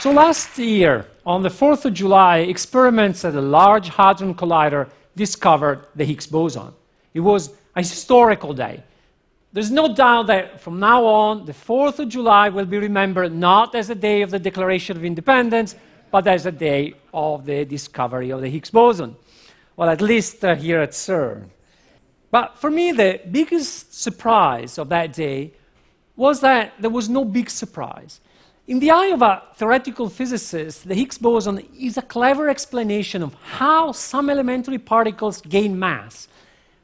So last year, on the 4th of July, experiments at the Large Hadron Collider discovered the Higgs boson. It was a historical day. There's no doubt that from now on, the 4th of July will be remembered not as a day of the Declaration of Independence, but as a day of the discovery of the Higgs boson. Well, at least uh, here at CERN. But for me, the biggest surprise of that day was that there was no big surprise. In the eye of a theoretical physicist, the Higgs boson is a clever explanation of how some elementary particles gain mass.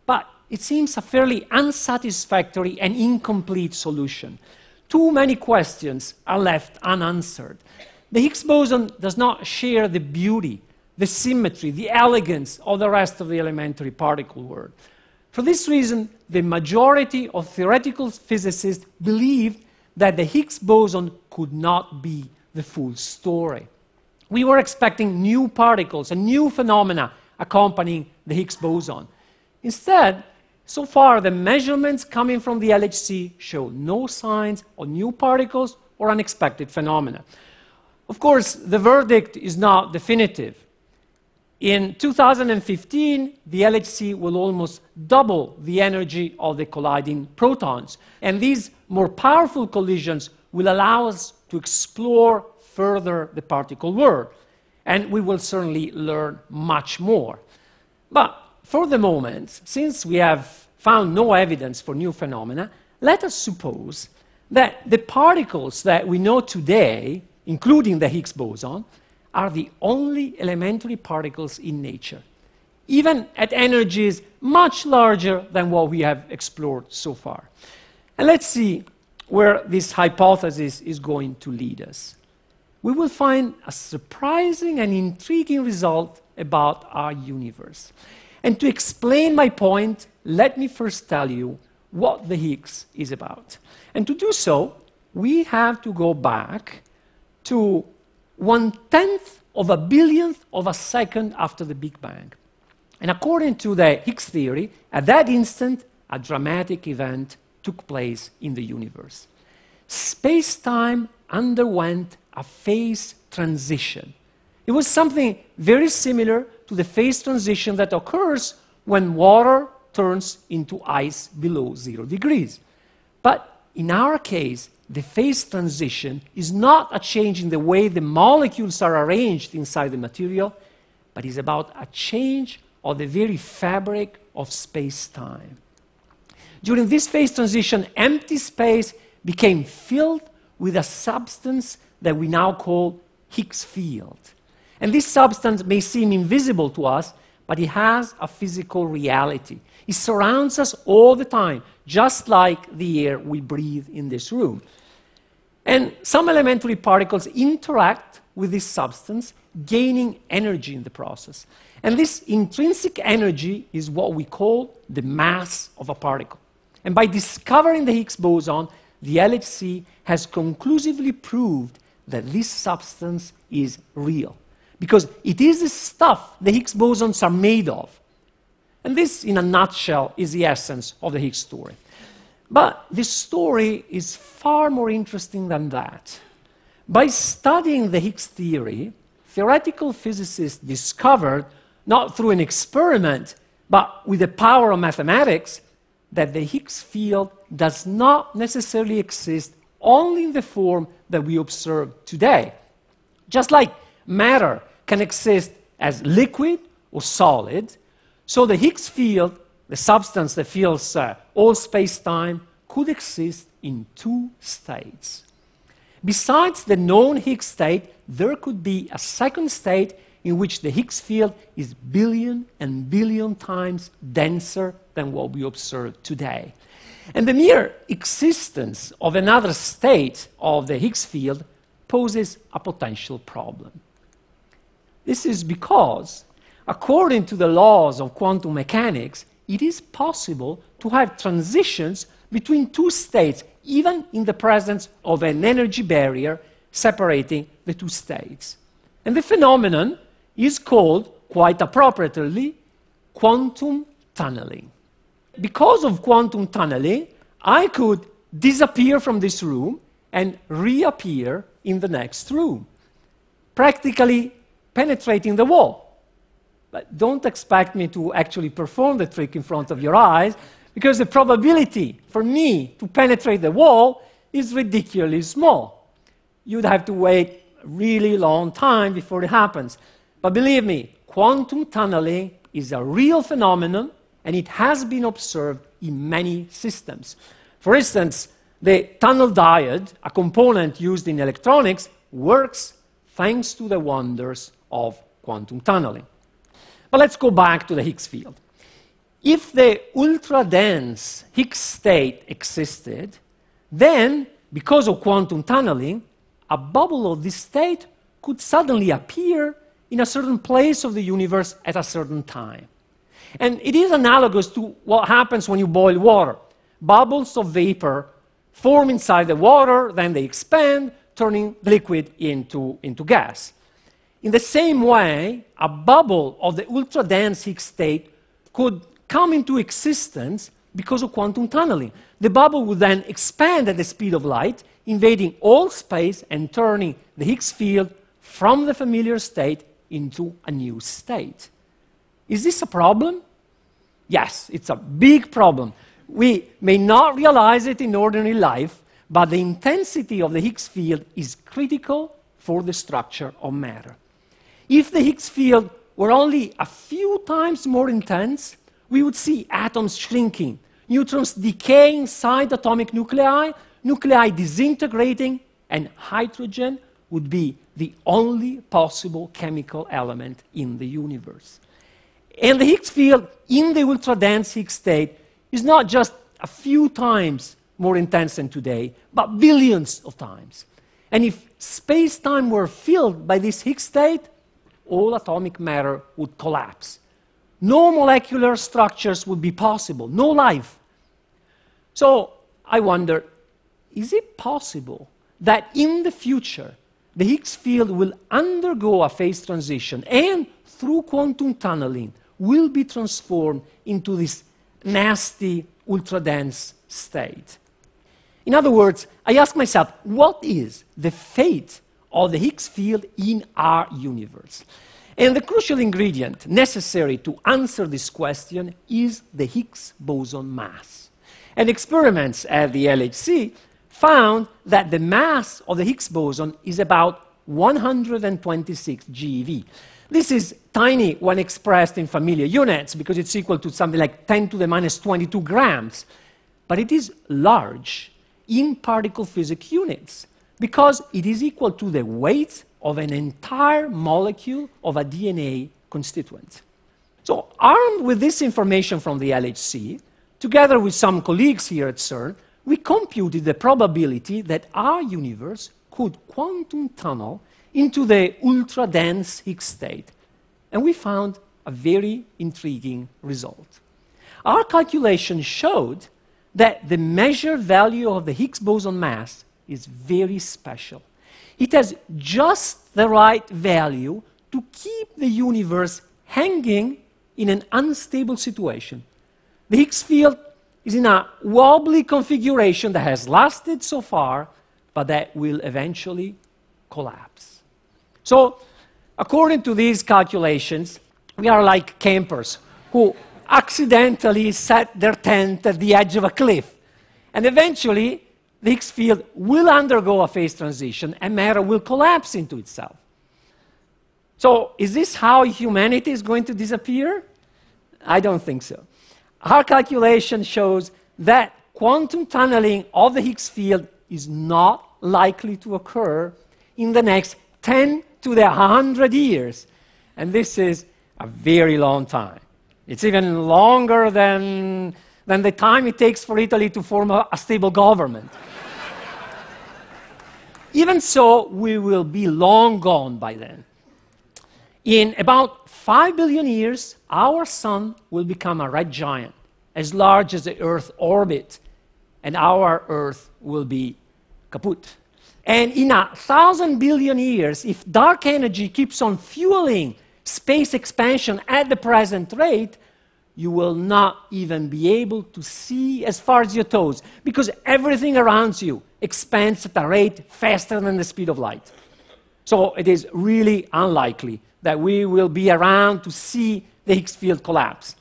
But it seems a fairly unsatisfactory and incomplete solution. Too many questions are left unanswered. The Higgs boson does not share the beauty, the symmetry, the elegance of the rest of the elementary particle world. For this reason, the majority of theoretical physicists believed that the Higgs boson could not be the full story. We were expecting new particles and new phenomena accompanying the Higgs boson. Instead, so far, the measurements coming from the LHC show no signs of new particles or unexpected phenomena. Of course, the verdict is not definitive. In 2015, the LHC will almost double the energy of the colliding protons. And these more powerful collisions will allow us to explore further the particle world. And we will certainly learn much more. But for the moment, since we have found no evidence for new phenomena, let us suppose that the particles that we know today, including the Higgs boson, are the only elementary particles in nature, even at energies much larger than what we have explored so far. And let's see where this hypothesis is going to lead us. We will find a surprising and intriguing result about our universe. And to explain my point, let me first tell you what the Higgs is about. And to do so, we have to go back to one tenth of a billionth of a second after the Big Bang. And according to the Higgs theory, at that instant, a dramatic event took place in the universe. Space time underwent a phase transition. It was something very similar to the phase transition that occurs when water turns into ice below zero degrees. But in our case, the phase transition is not a change in the way the molecules are arranged inside the material, but is about a change of the very fabric of space time. During this phase transition, empty space became filled with a substance that we now call Higgs field. And this substance may seem invisible to us, but it has a physical reality. It surrounds us all the time, just like the air we breathe in this room. And some elementary particles interact with this substance, gaining energy in the process. And this intrinsic energy is what we call the mass of a particle. And by discovering the Higgs boson, the LHC has conclusively proved that this substance is real because it is the stuff the Higgs bosons are made of. And this, in a nutshell, is the essence of the Higgs story. But this story is far more interesting than that. By studying the Higgs theory, theoretical physicists discovered, not through an experiment, but with the power of mathematics, that the Higgs field does not necessarily exist only in the form that we observe today. Just like matter can exist as liquid or solid, so the Higgs field, the substance that fills uh, all space time, could exist in two states. Besides the known Higgs state, there could be a second state in which the Higgs field is billion and billion times denser than what we observe today. And the mere existence of another state of the Higgs field poses a potential problem. This is because, according to the laws of quantum mechanics, it is possible to have transitions between two states, even in the presence of an energy barrier separating the two states. And the phenomenon is called, quite appropriately, quantum tunneling. Because of quantum tunneling, I could disappear from this room and reappear in the next room. practically penetrating the wall. But don't expect me to actually perform the trick in front of your eyes, because the probability for me to penetrate the wall is ridiculously small. You'd have to wait a really long time before it happens. But believe me, quantum tunneling is a real phenomenon, and it has been observed in many systems. For instance, the tunnel diode, a component used in electronics, works thanks to the wonders of quantum tunneling. But let's go back to the Higgs field. If the ultra dense Higgs state existed, then, because of quantum tunneling, a bubble of this state could suddenly appear in a certain place of the universe at a certain time. And it is analogous to what happens when you boil water. Bubbles of vapor form inside the water, then they expand, turning liquid into, into gas. In the same way, a bubble of the ultra dense Higgs state could come into existence because of quantum tunneling. The bubble would then expand at the speed of light, invading all space and turning the Higgs field from the familiar state into a new state. Is this a problem? Yes, it's a big problem. We may not realize it in ordinary life, but the intensity of the Higgs field is critical for the structure of matter. If the Higgs field were only a few times more intense, we would see atoms shrinking, neutrons decaying inside atomic nuclei, nuclei disintegrating, and hydrogen would be the only possible chemical element in the universe. And the Higgs field in the ultra dense Higgs state is not just a few times more intense than today, but billions of times. And if space time were filled by this Higgs state, all atomic matter would collapse no molecular structures would be possible, no life. So I wonder is it possible that in the future the Higgs field will undergo a phase transition and through quantum tunneling will be transformed into this nasty, ultra dense state? In other words, I ask myself, what is the fate of the Higgs field in our universe? And the crucial ingredient necessary to answer this question is the Higgs boson mass. And experiments at the LHC found that the mass of the Higgs boson is about 126 GeV. This is tiny when expressed in familiar units because it's equal to something like 10 to the minus 22 grams. But it is large in particle physics units because it is equal to the weight of an entire molecule of a DNA constituent. So, armed with this information from the LHC, together with some colleagues here at CERN, we computed the probability that our universe could quantum tunnel into the ultra dense Higgs state. And we found a very intriguing result. Our calculation showed that the measured value of the Higgs boson mass is very special. It has just the right value to keep the universe hanging in an unstable situation. The Higgs field is in a wobbly configuration that has lasted so far, but that will eventually collapse. So, according to these calculations, we are like campers who accidentally set their tent at the edge of a cliff. And eventually, the Higgs field will undergo a phase transition and matter will collapse into itself. So, is this how humanity is going to disappear? I don't think so. Our calculation shows that quantum tunneling of the Higgs field is not likely to occur in the next 10 to the 100 years. And this is a very long time. It's even longer than, than the time it takes for Italy to form a, a stable government. Even so, we will be long gone by then. In about 5 billion years, our sun will become a red giant, as large as the Earth orbit, and our Earth will be kaput. And in a thousand billion years, if dark energy keeps on fueling space expansion at the present rate, you will not even be able to see as far as your toes because everything around you expands at a rate faster than the speed of light. So it is really unlikely that we will be around to see the Higgs field collapse.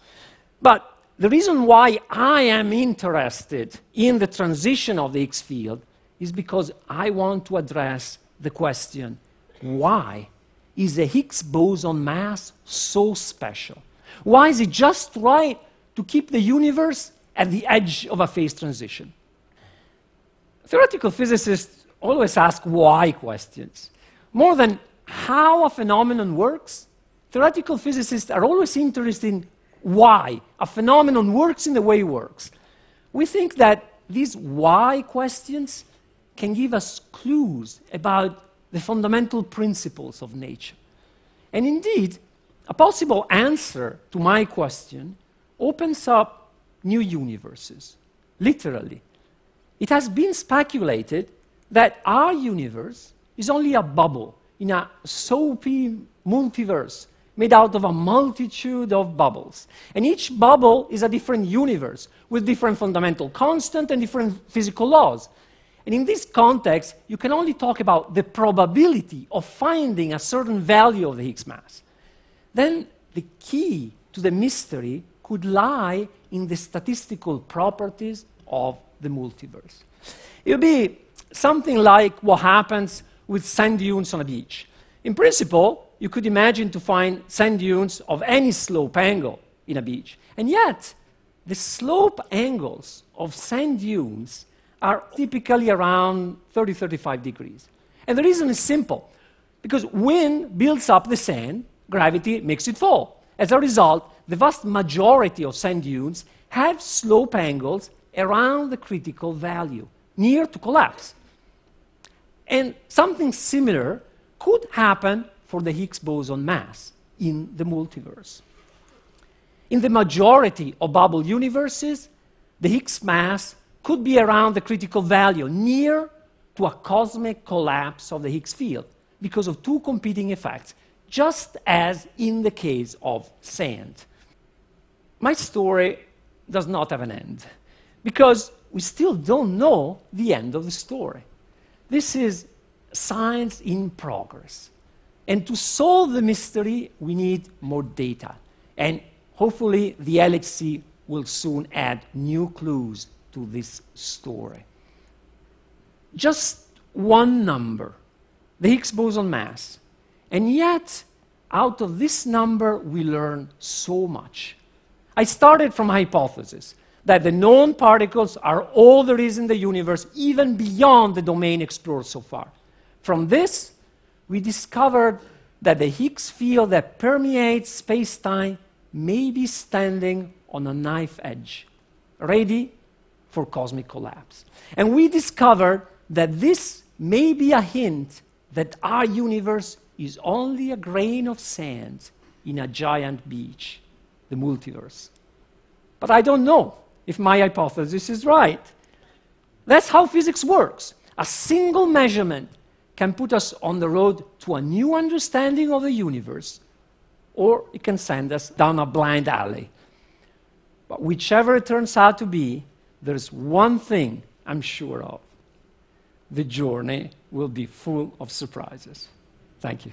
But the reason why I am interested in the transition of the Higgs field is because I want to address the question why is the Higgs boson mass so special? Why is it just right to keep the universe at the edge of a phase transition? Theoretical physicists always ask why questions. More than how a phenomenon works, theoretical physicists are always interested in why a phenomenon works in the way it works. We think that these why questions can give us clues about the fundamental principles of nature. And indeed, a possible answer to my question opens up new universes, literally. It has been speculated that our universe is only a bubble in a soapy multiverse made out of a multitude of bubbles. And each bubble is a different universe with different fundamental constants and different physical laws. And in this context, you can only talk about the probability of finding a certain value of the Higgs mass. Then the key to the mystery could lie in the statistical properties of the multiverse. It would be something like what happens with sand dunes on a beach. In principle, you could imagine to find sand dunes of any slope angle in a beach. And yet, the slope angles of sand dunes are typically around 30, 35 degrees. And the reason is simple because wind builds up the sand, gravity makes it fall. As a result, the vast majority of sand dunes have slope angles around the critical value, near to collapse. And something similar could happen for the Higgs boson mass in the multiverse. In the majority of bubble universes, the Higgs mass could be around the critical value, near to a cosmic collapse of the Higgs field, because of two competing effects, just as in the case of sand. My story does not have an end, because we still don't know the end of the story. This is science in progress. And to solve the mystery, we need more data. And hopefully, the LHC will soon add new clues to this story. Just one number, the Higgs boson mass. And yet, out of this number, we learn so much. I started from hypothesis that the known particles are all there is in the universe, even beyond the domain explored so far. From this, we discovered that the Higgs field that permeates space time may be standing on a knife edge, ready for cosmic collapse. And we discovered that this may be a hint that our universe is only a grain of sand in a giant beach, the multiverse. But I don't know if my hypothesis is right. That's how physics works. A single measurement can put us on the road to a new understanding of the universe, or it can send us down a blind alley. But whichever it turns out to be, there's one thing I'm sure of the journey will be full of surprises. Thank you.